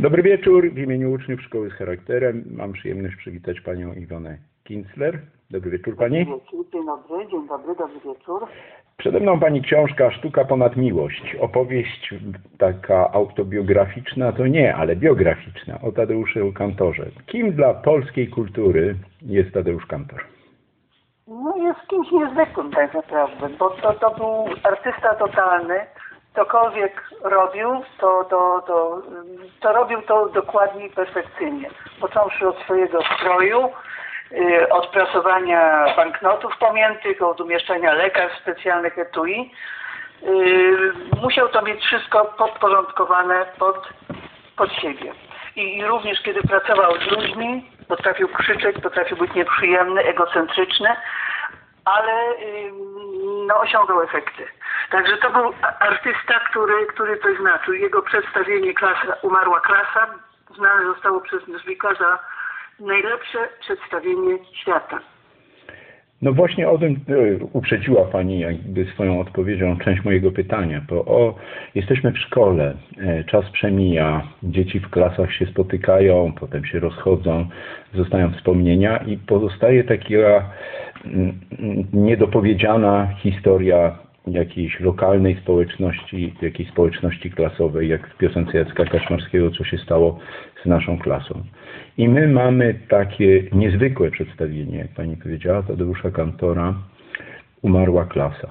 Dobry wieczór. W imieniu uczniów Szkoły z Charakterem mam przyjemność przywitać Panią Iwonę Kincler. Dobry wieczór Pani. Dzień dobry, dzień dobry, dobry wieczór. Przede mną Pani książka Sztuka ponad miłość. Opowieść taka autobiograficzna to nie, ale biograficzna o Tadeuszu Kantorze. Kim dla polskiej kultury jest Tadeusz Kantor? No jest kimś niezwykłym tak naprawdę, bo to, to był artysta totalny. Cokolwiek robił, to, to, to, to robił to dokładnie i perfekcyjnie. Począwszy od swojego stroju, y, od prasowania banknotów pamiętych, od umieszczania lekarstw specjalnych etui. Y, Musiał to mieć wszystko podporządkowane pod, pod siebie. I, I również kiedy pracował z ludźmi, potrafił krzyczeć, potrafił być nieprzyjemny, egocentryczny, ale no, osiągał efekty. Także to był artysta, który, który coś znaczył. Jego przedstawienie klasa, Umarła klasa znane zostało przez Newsweeka za najlepsze przedstawienie świata. No właśnie o tym e, uprzedziła Pani jakby swoją odpowiedzią część mojego pytania, bo o, jesteśmy w szkole, e, czas przemija, dzieci w klasach się spotykają, potem się rozchodzą, zostają wspomnienia i pozostaje taka niedopowiedziana historia jakiejś lokalnej społeczności, jakiejś społeczności klasowej, jak w piosence Jacka Kaczmarskiego, co się stało z naszą klasą. I my mamy takie niezwykłe przedstawienie, jak pani powiedziała, Tadeusza Kantora, Umarła klasa.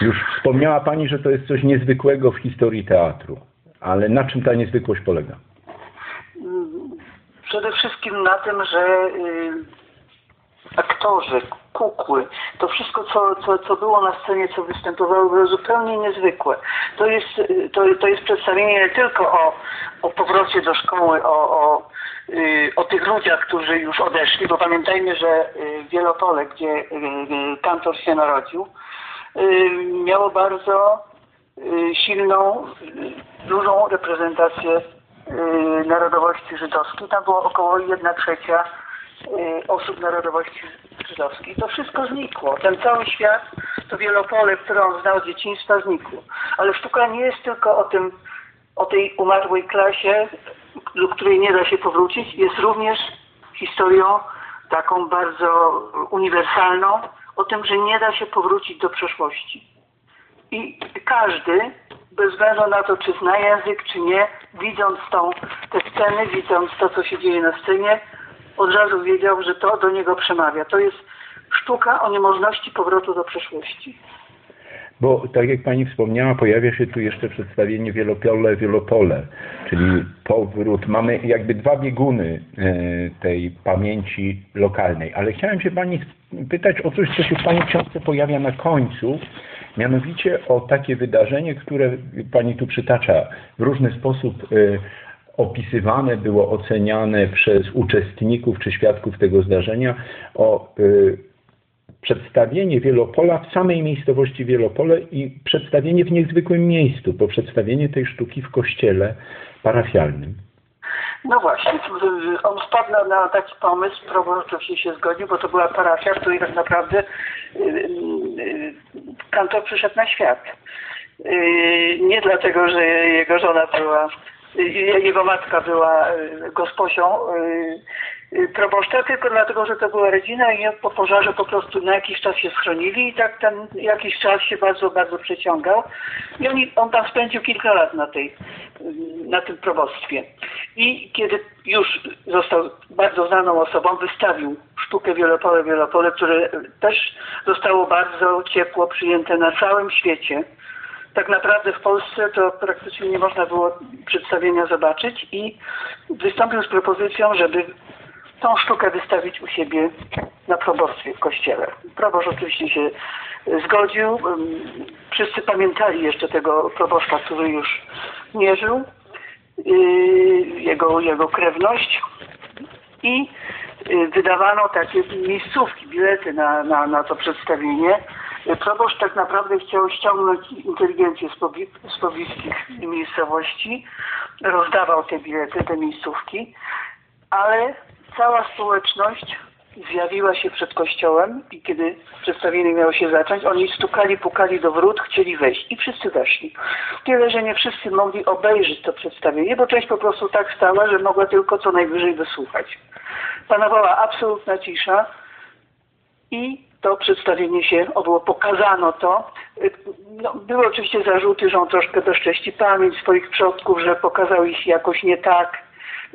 Już wspomniała pani, że to jest coś niezwykłego w historii teatru, ale na czym ta niezwykłość polega? Przede wszystkim na tym, że y, aktorzy, kukły, to wszystko, co, co, co było na scenie, co występowało, było zupełnie niezwykłe. To jest, to, to jest przedstawienie nie tylko o, o powrocie do szkoły, o, o, y, o tych ludziach, którzy już odeszli, bo pamiętajmy, że y, Wielopole, gdzie y, kantor się narodził, miało bardzo silną, dużą reprezentację narodowości żydowskiej. Tam było około 1 trzecia osób narodowości żydowskiej. To wszystko znikło. Ten cały świat, to wielopole, które on znał z dzieciństwa, znikło. Ale sztuka nie jest tylko o tym, o tej umarłej klasie, do której nie da się powrócić. Jest również historią taką bardzo uniwersalną, o tym, że nie da się powrócić do przeszłości. I każdy, bez względu na to, czy zna język, czy nie, widząc tą, te sceny, widząc to, co się dzieje na scenie, od razu wiedział, że to do niego przemawia. To jest sztuka o niemożności powrotu do przeszłości. Bo tak jak pani wspomniała, pojawia się tu jeszcze przedstawienie wielopole, wielopole, czyli powrót. Mamy jakby dwa bieguny e, tej pamięci lokalnej, ale chciałem się pani pytać o coś, co się w pani książce pojawia na końcu, mianowicie o takie wydarzenie, które pani tu przytacza w różny sposób e, opisywane, było oceniane przez uczestników czy świadków tego zdarzenia o e, przedstawienie Wielopola w samej miejscowości Wielopole i przedstawienie w niezwykłym miejscu, bo przedstawienie tej sztuki w kościele parafialnym. No właśnie, on wpadł na, taki pomysł, proboszcz się zgodził, bo to była parafia, w której tak naprawdę y, y, kantor przyszedł na świat. Y, Nie dlatego, że jego żona była, y, jego matka była y, gosposią y, y, proboszcza, tylko dlatego, że to była rodzina i po pożarze po prostu na jakiś czas się schronili i tak ten jakiś czas się bardzo, bardzo przeciągał. I oni, on tam spędził kilka lat na, tej, na tym probostwie. I kiedy już został bardzo znaną osobą, wystawił sztukę Wielopole, Wielopole, które też zostało bardzo ciepło przyjęte na całym świecie. Tak naprawdę w Polsce to praktycznie nie można było przedstawienia zobaczyć i wystąpił z propozycją, żeby tą sztukę wystawić u siebie na probostwie w kościele. Proboszcz oczywiście się zgodził. Ym, Wszyscy pamiętali jeszcze tego proboszcza, który już nie żył, yy, jego, jego krewność i yy, wydawano takie miejscówki, bilety na, na, na to przedstawienie. Proboszcz tak naprawdę chciał ściągnąć inteligencję z, pobi z pobliskich miejscowości, rozdawał te bilety, te miejscówki, ale cała społeczność zjawiła się przed kościołem i kiedy przedstawienie miało się zacząć, oni stukali, pukali do wrót, chcieli wejść i wszyscy weszli. Tyle, że nie wszyscy mogli obejrzeć to przedstawienie, bo część po prostu tak stała, że mogła tylko co najwyżej wysłuchać. Panowała absolutna cisza i to przedstawienie się odbyło, pokazano to. No, były oczywiście zarzuty, że on troszkę bezcześci pamięć swoich przodków, że pokazał ich jakoś nie tak,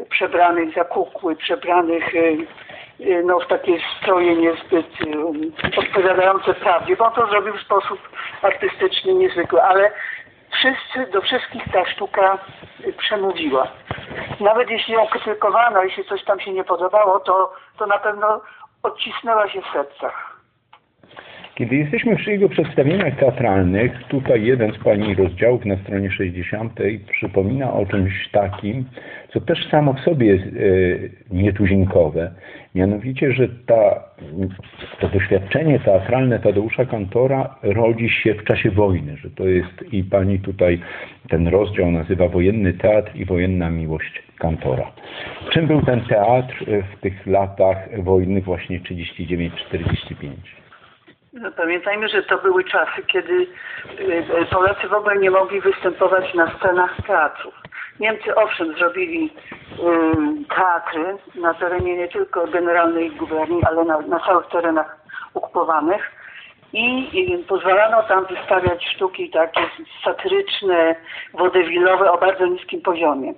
przebranych za kukły, przebranych y, y, no, w takie stroje niezbyt y, odpowiadające prawdzie, bo on to zrobił w sposób artystyczny, niezwykły, ale wszyscy, do wszystkich ta sztuka przemówiła. Nawet jeśli ją krytykowano, jeśli coś tam się nie podobało, to, to na pewno odcisnęła się w sercach. Kiedy jesteśmy przy jego przedstawieniach teatralnych, tutaj jeden z Pani rozdziałów na stronie 60 przypomina o czymś takim, co też samo w sobie jest e, nietuzinkowe. Mianowicie, że ta, to doświadczenie teatralne Tadeusza Kantora rodzi się w czasie wojny, że to jest i Pani tutaj ten rozdział nazywa Wojenny Teatr i Wojenna Miłość Kantora. Czym był ten teatr w tych latach wojny właśnie 39-45? No, pamiętajmy, że to były czasy, kiedy y, y, Polacy w ogóle nie mogli występować na scenach teatrów. Niemcy owszem zrobili y, teatry na terenie nie tylko generalnej guberni, ale na, na całych terenach okupowanych i, i pozwalano tam wystawiać sztuki takie satyryczne, wodewilowe o bardzo niskim poziomie.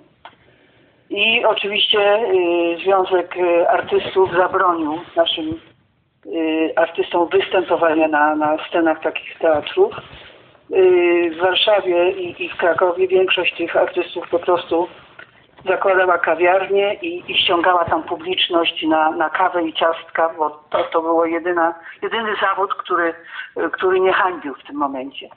I oczywiście y, Związek Artystów zabronił naszym Y, artystom występowania na, na scenach takich teatrów. Y, w Warszawie i, i w Krakowie większość tych artystów po prostu zakładała kawiarnię i, i ściągała tam publiczność na, na kawę i ciastka, bo to, to było jedyny zawód, który, który nie hańbił w tym momencie.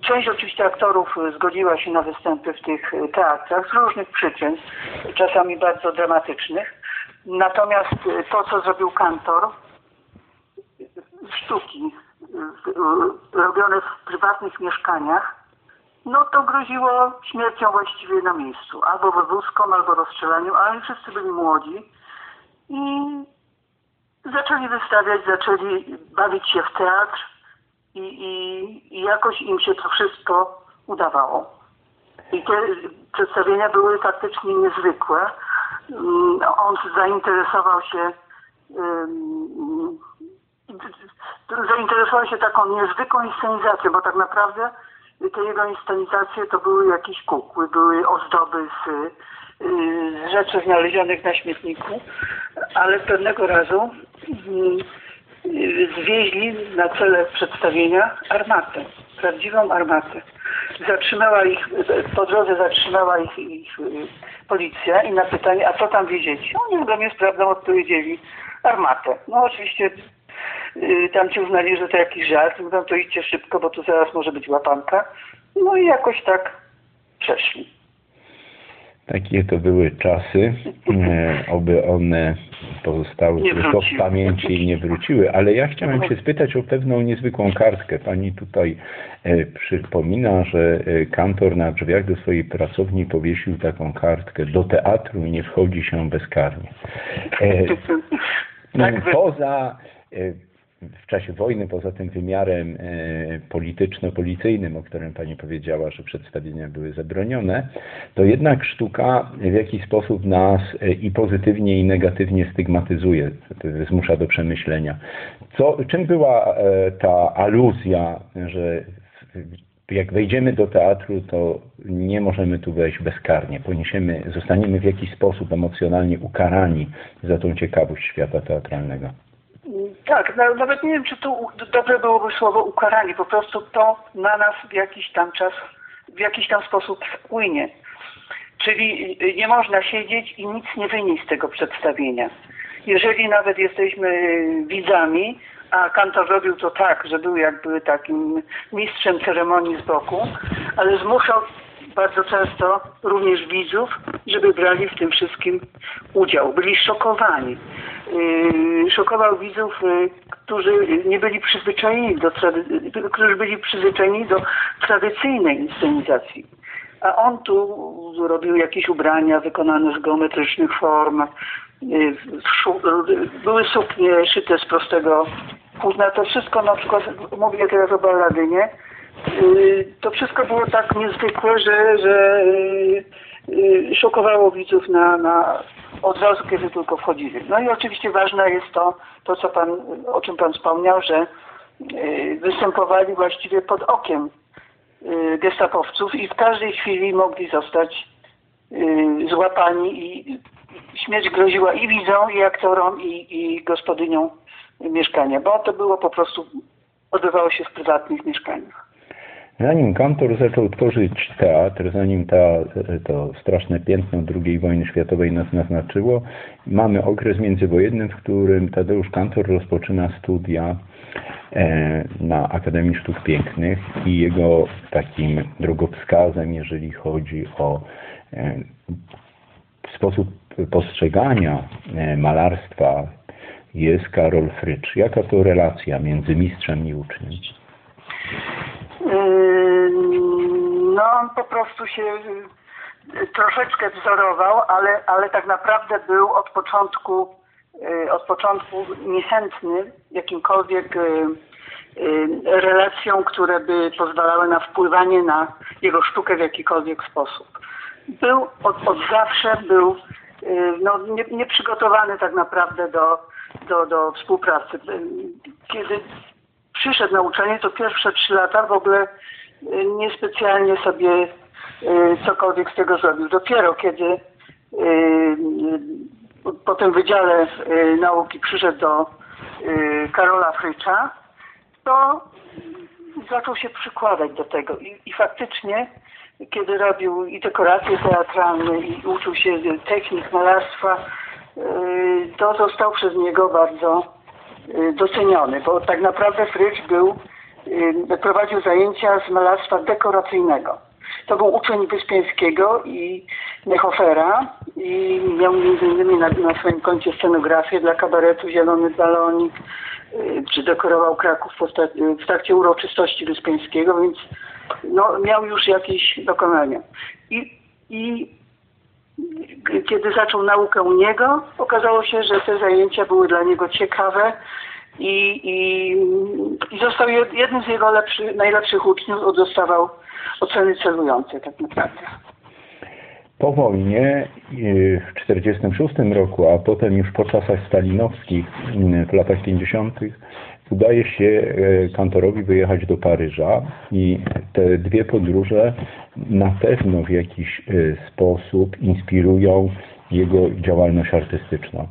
Część oczywiście aktorów zgodziła się na występy w tych teatrach z różnych przyczyn, czasami bardzo dramatycznych. Natomiast to, co zrobił kantor, sztuki robione w prywatnych mieszkaniach, no to groziło śmiercią właściwie na miejscu. Albo wywózką, albo rozstrzelaniem, ale oni wszyscy byli młodzi i zaczęli wystawiać, zaczęli bawić się w teatr i, i, i jakoś im się to wszystko udawało. I te przedstawienia były faktycznie niezwykłe. Mm, on zainteresował się zainteresował się taką niezwykłą inscenizacją, bo tak naprawdę te jego inscenizacje to były jakieś kukły, były ozdoby z, y, z rzeczy znalezionych na śmietniku, ale pewnego razu y, zwieźli na cele przedstawienia armatę, prawdziwą armatę. Zatrzymała ich, po drodze zatrzymała ich, ich y, policja i na pytanie, a co tam wiedzieć? Oni zgodnie z prawdą odpowiedzieli, armatę. No oczywiście tam ci uznali, że to jakiś żart, mówią to idźcie szybko, bo tu zaraz może być łapanka. No i jakoś tak przeszli. Takie to były czasy, e, oby one pozostały tylko w pamięci i nie wróciły. Ale ja chciałem się spytać o pewną niezwykłą kartkę. Pani tutaj e, przypomina, że e, kantor na drzwiach do swojej pracowni powiesił taką kartkę do teatru nie wchodzi się bezkarnie. Tak, poza w czasie wojny, poza tym wymiarem e, polityczno-policyjnym, o którym Pani powiedziała, że przedstawienia były zabronione, to jednak sztuka w jakiś sposób nas e, i pozytywnie, i negatywnie stygmatyzuje, zmusza do przemyślenia. Co, czym była e, ta aluzja, że jak wejdziemy do teatru, to nie możemy tu wejść bezkarnie. Poniesiemy, zostaniemy w jakiś sposób emocjonalnie ukarani za tą ciekawość świata teatralnego. Tak, nawet nie wiem, czy to dobre byłoby słowo ukaranie. Po prostu to na nas w jakiś tam czas, w jakiś tam sposób wpłynie. Czyli nie można siedzieć i nic nie wynieść z tego przedstawienia. Jeżeli nawet jesteśmy widzami, a kantor robił to tak, że był jakby takim mistrzem ceremonii z boku, ale zmuszał bardzo często również widzów, żeby brali w tym wszystkim udział. Byli szokowani. Yy, szokował widzów, yy, którzy nie byli przyzwyczajeni do którzy byli przyzwyczajeni do tradycyjnej inscenizacji. A on tu robił jakieś ubrania wykonane z geometrycznych form, y, y, były suknie szyte z prostego płótna. To wszystko na przykład, mówię teraz o balladynie, y, to wszystko było tak niezwykłe, że, że y, y, szokowało widzów na, na od razu, kiedy tylko wchodzili. No i oczywiście ważne jest to, to co pan, o czym pan wspomniał, że y, występowali właściwie pod okiem y, gestapowców i w każdej chwili mogli zostać y, złapani i śmierć groziła i widzom, i aktorom, i, i gospodyniom mieszkania, bo to było po prostu, odbywało się w prywatnych mieszkaniach. Zanim Kantor zaczął tworzyć teatr, zanim ta, to straszne piętno II wojny światowej nas naznaczyło, mamy okres międzywojenny, w którym Tadeusz Kantor rozpoczyna studia e, na Akademii Sztuk Pięknych i jego takim drogowskazem, jeżeli chodzi o e, sposób postrzegania e, malarstwa jest Karol Frycz. Jaka to relacja między mistrzem i uczniem? No on po prostu się yy, troszeczkę wzorował, ale, ale tak naprawdę był od początku, yy, od początku niechętny jakimkolwiek yy, relacjom, które by pozwalały na wpływanie na jego sztukę w jakikolwiek sposób. Był od, od zawsze był no, nie- nieprzygotowany tak naprawdę do, do, do współpracy. Kiedy przyszedł na uczelnię, to pierwsze trzy lata w ogóle y, niespecjalnie sobie y, cokolwiek z tego zrobił. Dopiero kiedy y, po tym Wydziale y, Nauki przyszedł do Karola Frycza, to zaczął się przykładać do tego. I, i faktycznie, kiedy robił i dekoracje teatralne, i uczył się technik malarstwa, to został przez niego bardzo doceniony, bo tak naprawdę Frycz był, prowadził zajęcia z malarstwa dekoracyjnego. To był uczeń Wyspiańskiego i Nechofera i miał między innymi na, na swoim koncie scenografię dla kabaretu Zielony Balonik, y, czy dekorował Kraków w trakcie uroczystości Wyspiańskiego, więc no, miał już jakieś dokonania. I, i kiedy zaczął naukę u niego, okazało się, że te zajęcia były dla niego ciekawe i, i, i został jed- jednym z jego lepszy, najlepszych uczniów, dostawał oceny celujące tak naprawdę. Po wojnie y, w 1946 roku, a potem już po czasach stalinowskich y, w latach 50. udaje się y, Kantorowi wyjechać do Paryża i te dwie podróże na pewno w jakiś sposób inspirują jego działalność artystyczną.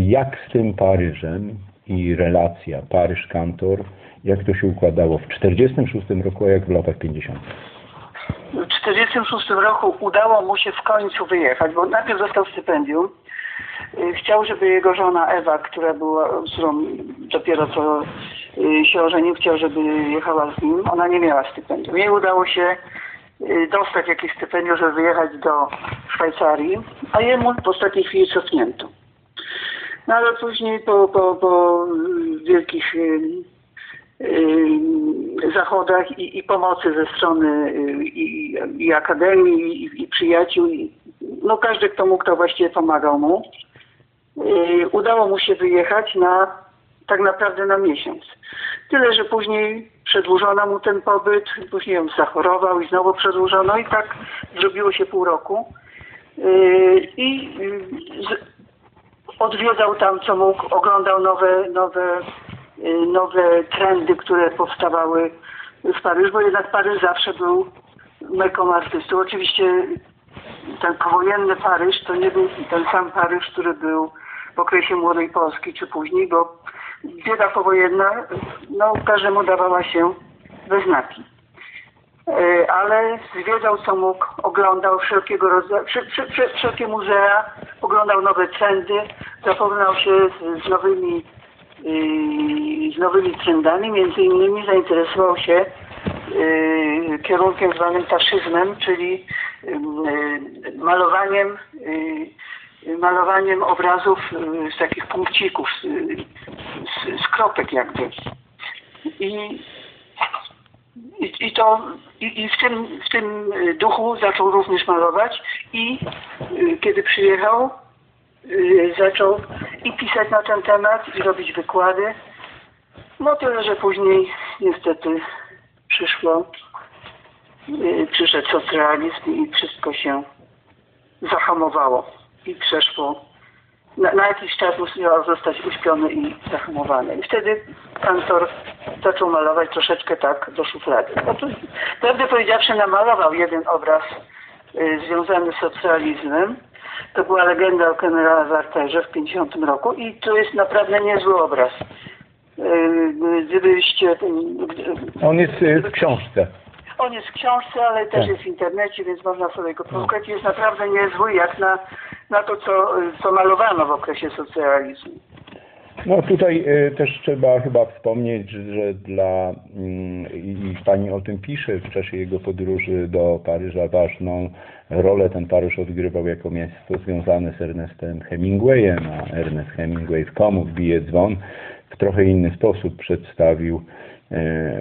Jak z tym Paryżem i relacja Paryż-Kantor, jak to się układało w 1946 roku, a jak w latach 50. W 1946 roku udało mu się w końcu wyjechać, bo najpierw dostał stypendium. Y, Chciał, żeby jego żona Ewa, która była, z którą dopiero co y, się ożenił, chciał, żeby jechała z nim. Ona nie miała stypendium. Jej udało się y, dostać jakieś stypendium, żeby wyjechać do Szwajcarii, a jemu w ostatniej chwili cofnięto. No ale później po, po, po wielkich y, y, zachodach i, i pomocy ze strony y, i, i akademii, i, i przyjaciół, no każdy kto mógł, to właściwie pomagał mu. Udało mu się wyjechać na tak naprawdę na miesiąc. Tyle, że później przedłużono mu ten pobyt, później on zachorował i znowu przedłużono i tak zrobiło się pół roku. I odwiedzał tam co mógł, oglądał nowe, nowe, y, nowe trendy, które powstawały w Paryżu, bo jednak Paryż zawsze był meką artystów. Oczywiście ten powojenny Paryż to nie był ten sam Paryż, który był w okresie Młodej Polski czy później, bo bieda powojenna no, każdemu dawała się we znaki. E, ale zwiedzał co mógł, oglądał wszelkiego rodzaju, wsze, wsze, wsze, wszelkie muzea, oglądał nowe trendy, zapoznał się z, nowymi yy, z nowymi trendami, między innymi zainteresował się yy, kierunkiem zwanym taszyzmem, czyli malowaniem malowaniem obrazów z takich punkcików, z, z, z kropek jakby. I i, i to i, i w, tym, w tym y, duchu zaczął również malować i y, kiedy przyjechał, y, zaczął i pisać na ten temat, i robić wykłady. No tyle, że później niestety przyszło, przyszedł socrealizm i wszystko się zahamowało i przeszło. Na, na jakiś czas musiał zostać uśpiony i zahamowany. I wtedy kantor zaczął malować troszeczkę tak do szuflady. No to, prawdę powiedziawszy, namalował jeden obraz y, związany z socrealizmem. To była legenda o generale Warterze w 50 roku i to jest naprawdę niezły obraz. Y, Gdybyście... y, On jest y, w książce. On jest w książce, ale też Tak. jest w internecie, więc można sobie go poszukać. Jest naprawdę niezły jak na, na to, co, co malowano w okresie socrealizmu. No tutaj y, też trzeba chyba wspomnieć, że dla, mm, i Pani o tym pisze, w czasie jego podróży do Paryża ważną rolę ten Paryż odgrywał jako miasto związane z Ernestem Hemingwayem, a Ernest Hemingway w komu wbije dzwon w trochę inny sposób przedstawił e,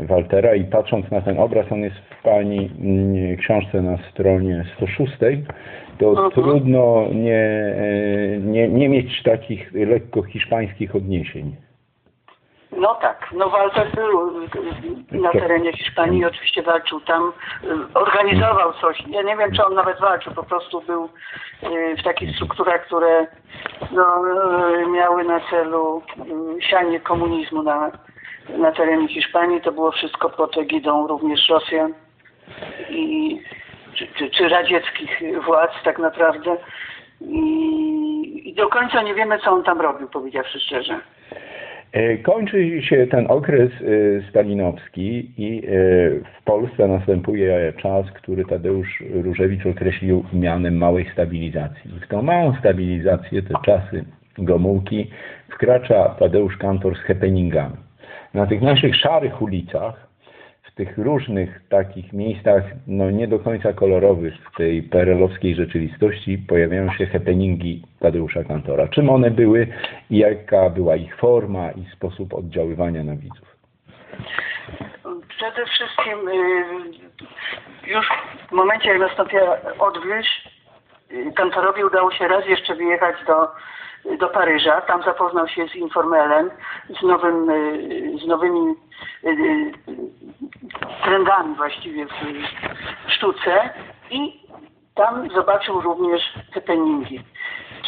Waltera i patrząc na ten obraz, on jest w Pani mm, książce na stronie 106, to Mhm. trudno nie, e, nie, nie mieć takich lekko hiszpańskich odniesień. No tak, no Walter był na terenie Hiszpanii i oczywiście walczył tam, organizował coś. Ja nie wiem, czy on nawet walczył, po prostu był y, w takich strukturach, które no, miały na celu y, sianie komunizmu na, na terenie Hiszpanii. To było wszystko pod egidą również Rosjan i, czy, czy, czy radzieckich władz tak naprawdę. I, I do końca nie wiemy, co on tam robił, powiedziawszy szczerze. E, Kończy się ten okres e, stalinowski i e, w Polsce następuje czas, który Tadeusz Różewicz określił mianem małej stabilizacji. W tą małą stabilizację, te czasy Gomułki, wkracza Tadeusz Kantor z happeningami. Na tych naszych szarych ulicach, w tych różnych takich miejscach, no nie do końca kolorowych w tej perelowskiej rzeczywistości pojawiają się happeningi Tadeusza Kantora. Czym one były i jaka była ich forma i sposób oddziaływania na widzów? Przede wszystkim y, już w momencie, jak nastąpiła odwilż, y, Kantorowi udało się raz jeszcze wyjechać do, do Paryża. Tam zapoznał się z Informelem, z, nowym, y, z nowymi y, y, trendami właściwie w, sztuce i tam zobaczył również happeningi.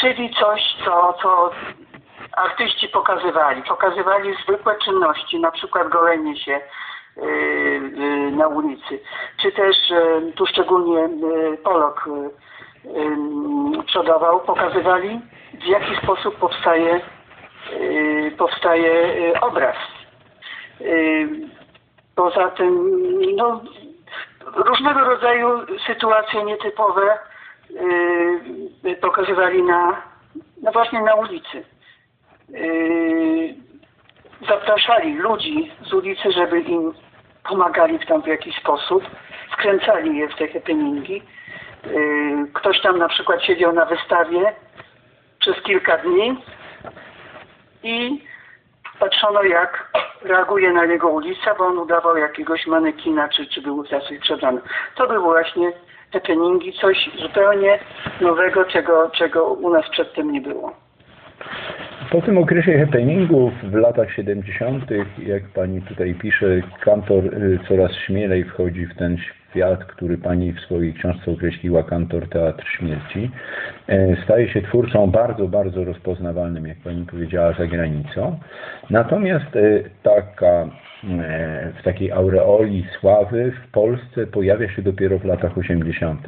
Czyli coś, co, co artyści pokazywali. Pokazywali zwykłe czynności, na przykład golenie się na ulicy. Czy też tu szczególnie Polok przodował, pokazywali w jaki sposób powstaje, y, powstaje y, obraz. Y, Poza tym no, różnego rodzaju sytuacje nietypowe pokazywali na, no właśnie na ulicy. Zapraszali ludzi z ulicy, żeby im pomagali w tam w jakiś sposób, wkręcali je w te happeningi. Ktoś tam na przykład siedział na wystawie przez kilka dni i patrzono jak reaguje na niego ulica, bo on udawał jakiegoś manekina, czy, czy był jacyś przebrany. To były właśnie happeningi, coś zupełnie nowego, czego, czego u nas przedtem nie było. Po tym okresie happeningów w latach 70., jak pani tutaj pisze, kantor y, coraz śmielej wchodzi w ten świat, który pani w swojej książce określiła kantor teatr śmierci. E, Staje się twórcą bardzo, bardzo rozpoznawalnym, jak pani powiedziała, za granicą. Natomiast e, taka, e, w takiej aureoli sławy w Polsce pojawia się dopiero w latach 80.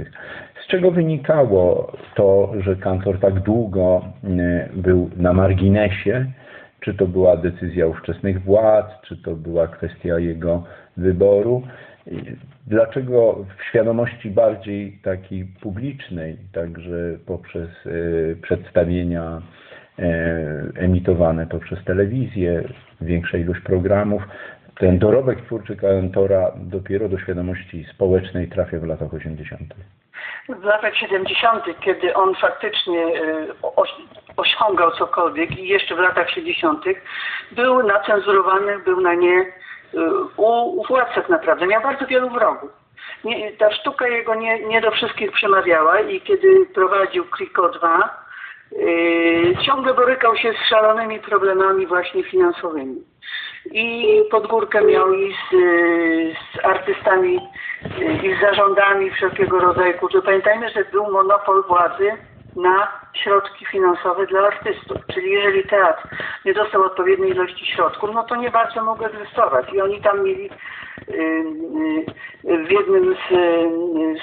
Z czego wynikało to, że kantor tak długo e, był na marginesie? Czy to była decyzja ówczesnych władz, czy to była kwestia jego wyboru? I Dlaczego w świadomości bardziej takiej publicznej, także poprzez e, przedstawienia emitowane poprzez telewizję, większa ilość programów, ten dorobek twórczy kantora dopiero do świadomości społecznej trafia w latach 80. W latach 70., kiedy on faktycznie y, osiągał cokolwiek i jeszcze w latach 60., był nacenzurowany, był na nie y, u, władz tak naprawdę. Miał bardzo wielu wrogów. Nie, ta sztuka jego nie, nie do wszystkich przemawiała i kiedy prowadził Kliko 2, Yy, ciągle borykał się z szalonymi problemami właśnie finansowymi. I pod górkę miał z, yy, z artystami yy, i z zarządami wszelkiego rodzaju kultury. Pamiętajmy, że był monopol władzy na środki finansowe dla artystów. Czyli jeżeli teatr nie dostał odpowiedniej ilości środków, no to nie bardzo mógł egzystować. I oni tam mieli w jednym z,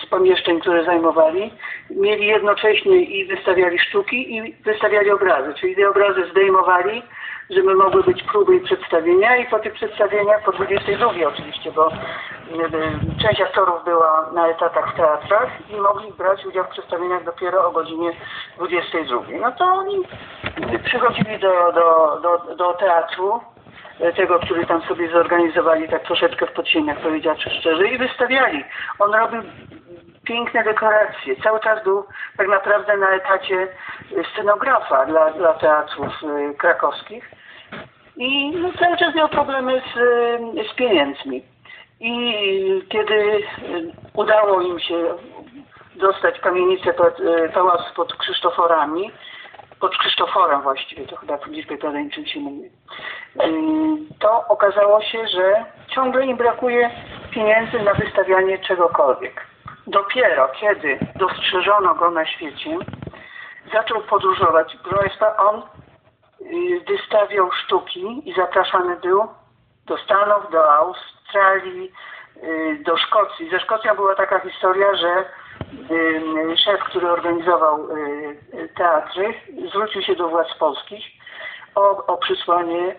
z pomieszczeń, które zajmowali, mieli jednocześnie i wystawiali sztuki i wystawiali obrazy. Czyli te obrazy zdejmowali, żeby mogły być próby i przedstawienia i po tych przedstawieniach, po 22 oczywiście, bo część aktorów była na etatach w teatrach i mogli brać udział w przedstawieniach dopiero o godzinie 22. No to oni przychodzili do, do, do, do teatru, tego, który tam sobie zorganizowali tak troszeczkę w podziemiach, powiedziawszy szczerze, i wystawiali. On robił piękne dekoracje. Cały czas był tak naprawdę na etacie scenografa dla, dla teatrów y, krakowskich i no, cały czas miał problemy z, z pieniędzmi. I kiedy y, udało im się dostać kamienicę pod, y, pałac pod Krzysztoforami, pod Krzysztoforem właściwie, to chyba w liczbie pojedynczym się mówi, to okazało się, że ciągle im brakuje pieniędzy na wystawianie czegokolwiek. Dopiero kiedy dostrzeżono go na świecie, zaczął podróżować. Proszę Państwa, on y, wystawiał sztuki i zapraszany był do Stanów, do Australii, y, do Szkocji. Ze Szkocją była taka historia, że y, szef, który organizował teatry, zwrócił się do władz polskich o, o przysłanie,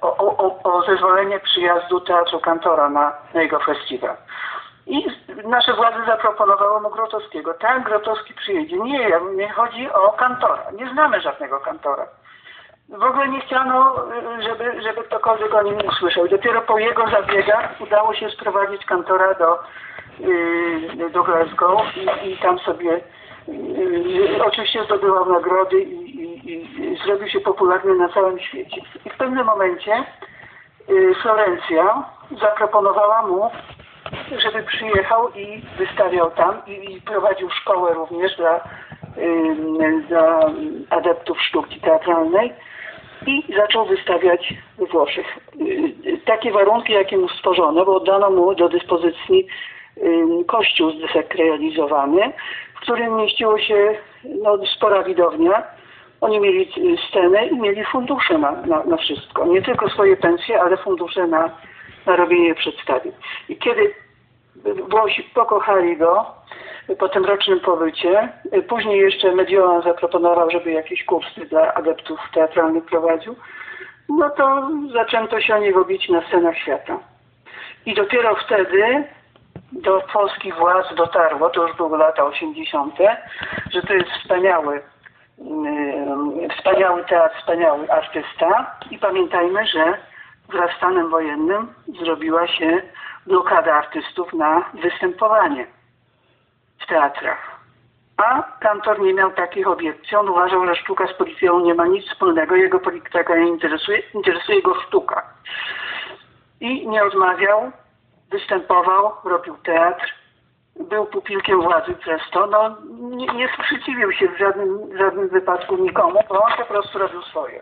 o, o, o zezwolenie przyjazdu Teatru Kantora na, na jego festiwal. I nasze władze zaproponowały mu Grotowskiego. Ten Grotowski przyjedzie. Nie, nie chodzi o kantora. Nie znamy żadnego kantora. W ogóle nie chciano, żeby, żeby ktokolwiek o nim usłyszał. Dopiero po jego zabiegach udało się sprowadzić kantora do, yy, do Glasgow i, i tam sobie yy, oczywiście zdobywał nagrody i, i, i, zrobił się popularny na całym świecie. I w pewnym momencie yy, Florencja zaproponowała mu żeby przyjechał i wystawiał tam i, prowadził szkołę również dla, dla adeptów sztuki teatralnej i zaczął wystawiać we Włoszech. Y, takie warunki, jakie mu stworzono, bo oddano mu do dyspozycji kościół zdesakralizowany, w którym mieściło się no, spora widownia. Oni mieli scenę i mieli fundusze na, na, na wszystko. Nie tylko swoje pensje, ale fundusze na, na robienie przedstawień. I kiedy Włosi pokochali go po tym rocznym pobycie, później jeszcze Mediolan zaproponował, żeby jakieś kursy dla adeptów teatralnych prowadził, no to zaczęto się o niego bić na scenach świata. I dopiero wtedy do polskich władz dotarło, to już były lata 80., że to jest wspaniały, yy, wspaniały teatr, wspaniały artysta i pamiętajmy, że wraz z stanem wojennym zrobiła się blokada artystów na występowanie w teatrach. A kantor nie miał takich obiekcji. On uważał, że sztuka z policją nie ma nic wspólnego, jego polityka nie interesuje, interesuje go sztuka. I nie odmawiał, występował, robił teatr, był pupilkiem władzy przez to, no nie, nie sprzeciwił się w żadnym, żadnym wypadku nikomu, bo on po prostu robił swoje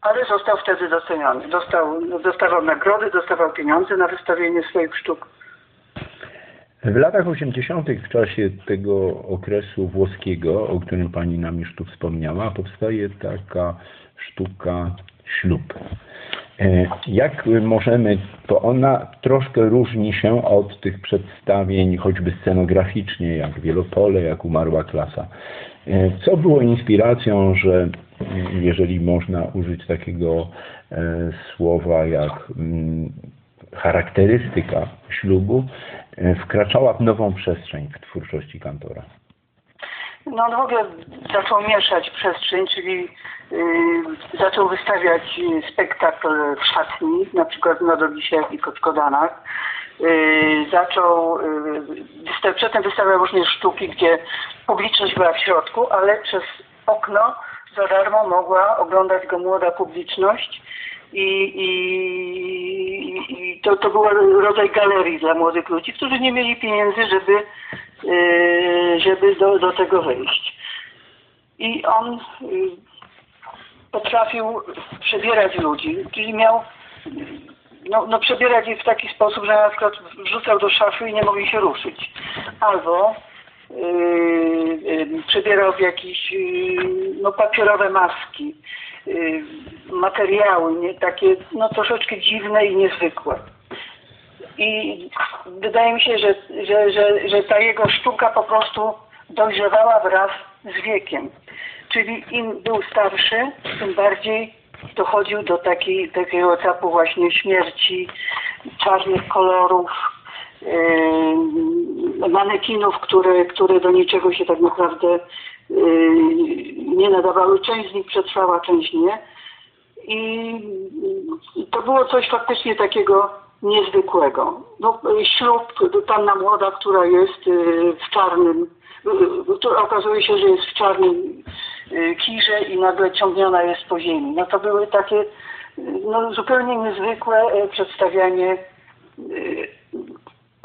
ale został wtedy doceniony. Dostał, dostawał nagrody, dostawał pieniądze na wystawienie swoich sztuk. W latach 80. w czasie tego okresu włoskiego, o którym pani nam już tu wspomniała, powstaje taka sztuka ślub. E, jak możemy, to ona troszkę różni się od tych przedstawień, choćby scenograficznie, jak Wielopole, jak Umarła Klasa. E, co było inspiracją, że jeżeli można użyć takiego e, słowa jak mm, charakterystyka ślubu, e, wkraczała w nową przestrzeń w twórczości kantora? No on w ogóle zaczął mieszać przestrzeń, czyli yy, zaczął wystawiać spektakl w szatni, na przykład na Dobisiach i Koczkodanach. Yy, zaczął, yy, przedtem wystawiał różne sztuki, gdzie publiczność była w środku, ale przez okno za darmo mogła oglądać go młoda publiczność i, i, i to, to był rodzaj galerii dla młodych ludzi, którzy nie mieli pieniędzy, żeby, yy, żeby do, do tego wejść. I on y, potrafił przebierać ludzi, czyli miał no, no przebierać ich w taki sposób, że na przykład wrzucał do szafy i nie mogli się ruszyć. Albo przebierał w jakieś yy, no, papierowe maski, yy, materiały, nie, takie no, troszeczkę dziwne i niezwykłe. I wydaje mi się, że, że, że, że ta jego sztuka po prostu dojrzewała wraz z wiekiem. Czyli im był starszy, tym bardziej dochodził do takiej, takiego etapu właśnie śmierci, czarnych kolorów, yy, manekinów, które, które do niczego się tak naprawdę yy, nie nadawały. Część z nich przetrwała, część nie. I to było coś faktycznie takiego niezwykłego. No, ślub, panna młoda, która jest yy, w czarnym, yy, która okazuje się, że jest w czarnym yy, kirze i nagle ciągniona jest po ziemi. No to były takie no, zupełnie niezwykłe przedstawianie yy,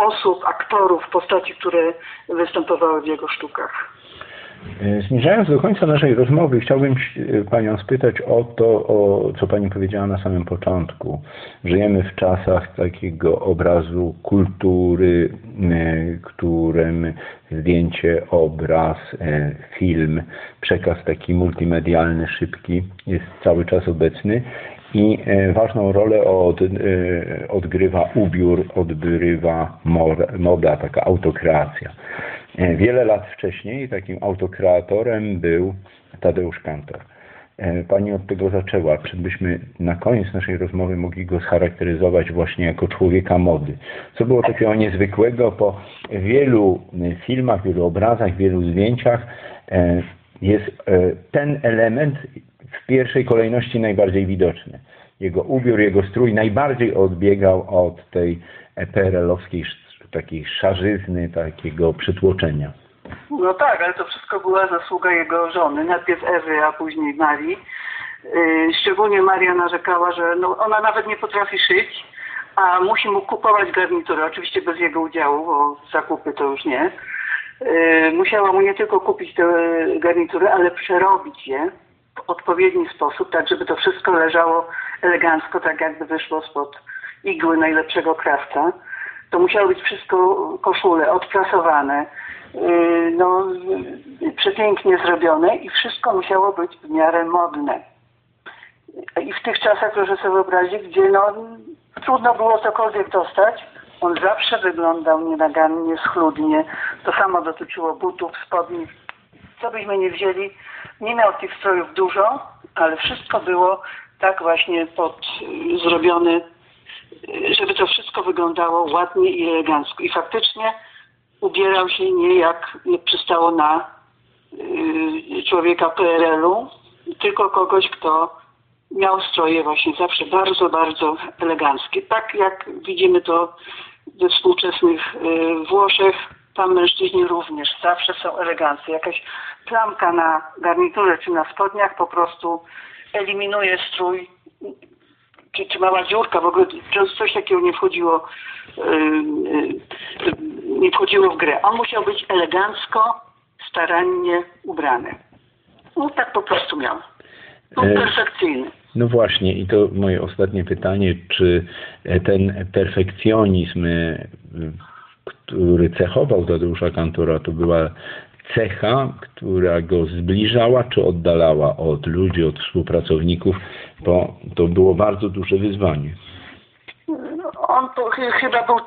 osób, aktorów, postaci, które występowały w jego sztukach. E, Zmierzając do końca naszej rozmowy, chciałbym się Panią spytać o to, o co Pani powiedziała na samym początku. Żyjemy w czasach takiego obrazu kultury, e, którym zdjęcie, obraz, e, film, przekaz taki multimedialny, szybki jest cały czas obecny i ważną rolę od, odgrywa ubiór, odgrywa moda, taka autokreacja. Wiele lat wcześniej takim autokreatorem był Tadeusz Kantor. Pani od tego zaczęła. Czy byśmy na koniec naszej rozmowy mogli go scharakteryzować właśnie jako człowieka mody? Co było takiego niezwykłego po wielu filmach, wielu obrazach, wielu zdjęciach jest ten element w pierwszej kolejności najbardziej widoczny. Jego ubiór, jego strój najbardziej odbiegał od tej PRL-owskiej takiej szarzyzny, takiego przytłoczenia. No tak, ale to wszystko była zasługa jego żony, najpierw Ewy, a później Marii. Yy, szczególnie Maria narzekała, że no, ona nawet nie potrafi szyć, a musi mu kupować garnitury, oczywiście bez jego udziału, bo zakupy to już nie. Yy, musiała mu nie tylko kupić te garnitury, ale przerobić je w odpowiedni sposób, tak żeby to wszystko leżało elegancko, tak jakby wyszło spod igły najlepszego krawca to musiało być wszystko koszule odprasowane, yy, no, przepięknie zrobione i wszystko musiało być w miarę modne. I w tych czasach, proszę sobie wyobrazić, gdzie no, trudno było cokolwiek dostać, on zawsze wyglądał nienagannie, schludnie. To samo dotyczyło butów, spodni. Co byśmy nie wzięli, nie miał tych strojów dużo, ale wszystko było tak właśnie pod, zrobione żeby to wszystko wyglądało ładnie i elegancko. I faktycznie ubierał się nie jak przystało na y, człowieka PRL-u, tylko kogoś, kto miał stroje właśnie zawsze bardzo, bardzo eleganckie. Tak jak widzimy to we współczesnych y, Włoszech, tam mężczyźni również zawsze są eleganccy. Jakaś plamka na garniturze czy na spodniach po prostu eliminuje strój czy, czy mała dziurka, w ogóle coś takiego nie wchodziło, yy, nie wchodziło w grę. On musiał być elegancko, starannie ubrany. No tak po prostu miał. Był E, perfekcyjny. No właśnie, i to moje ostatnie pytanie, czy ten perfekcjonizm, który cechował Tadeusza Kantora, to była cecha, która go zbliżała czy oddalała od ludzi, od współpracowników, bo to było bardzo duże wyzwanie. On to ch- chyba był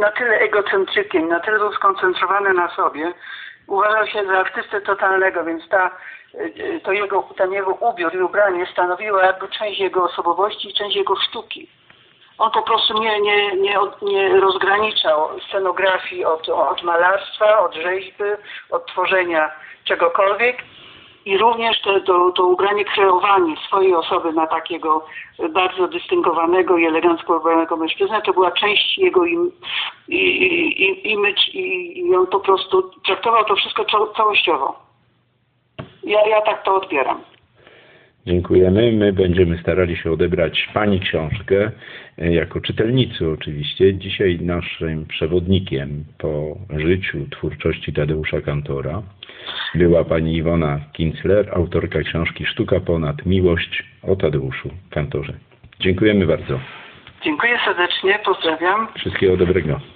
na tyle egocentrykiem, na tyle był skoncentrowany na sobie. Uważał się za artystę totalnego, więc ta, to jego, ten jego ubiór i ubranie stanowiło jakby część jego osobowości i część jego sztuki. On po prostu nie, nie, nie, nie rozgraniczał scenografii od, od malarstwa, od rzeźby, od tworzenia czegokolwiek i również to, to, to ubranie, kreowanie swojej osoby na takiego bardzo dystyngowanego i elegancko ubranego mężczyznę, to była część jego im, i, i, image i, i on po prostu traktował to wszystko cał, całościowo. Ja, ja tak to odbieram. Dziękujemy. My będziemy starali się odebrać Pani książkę, e, jako czytelnicy oczywiście. Dzisiaj naszym przewodnikiem po życiu, twórczości Tadeusza Kantora była Pani Iwona Kincler, autorka książki Sztuka ponad miłość o Tadeuszu Kantorze. Dziękujemy bardzo. Dziękuję serdecznie, pozdrawiam. Wszystkiego dobrego.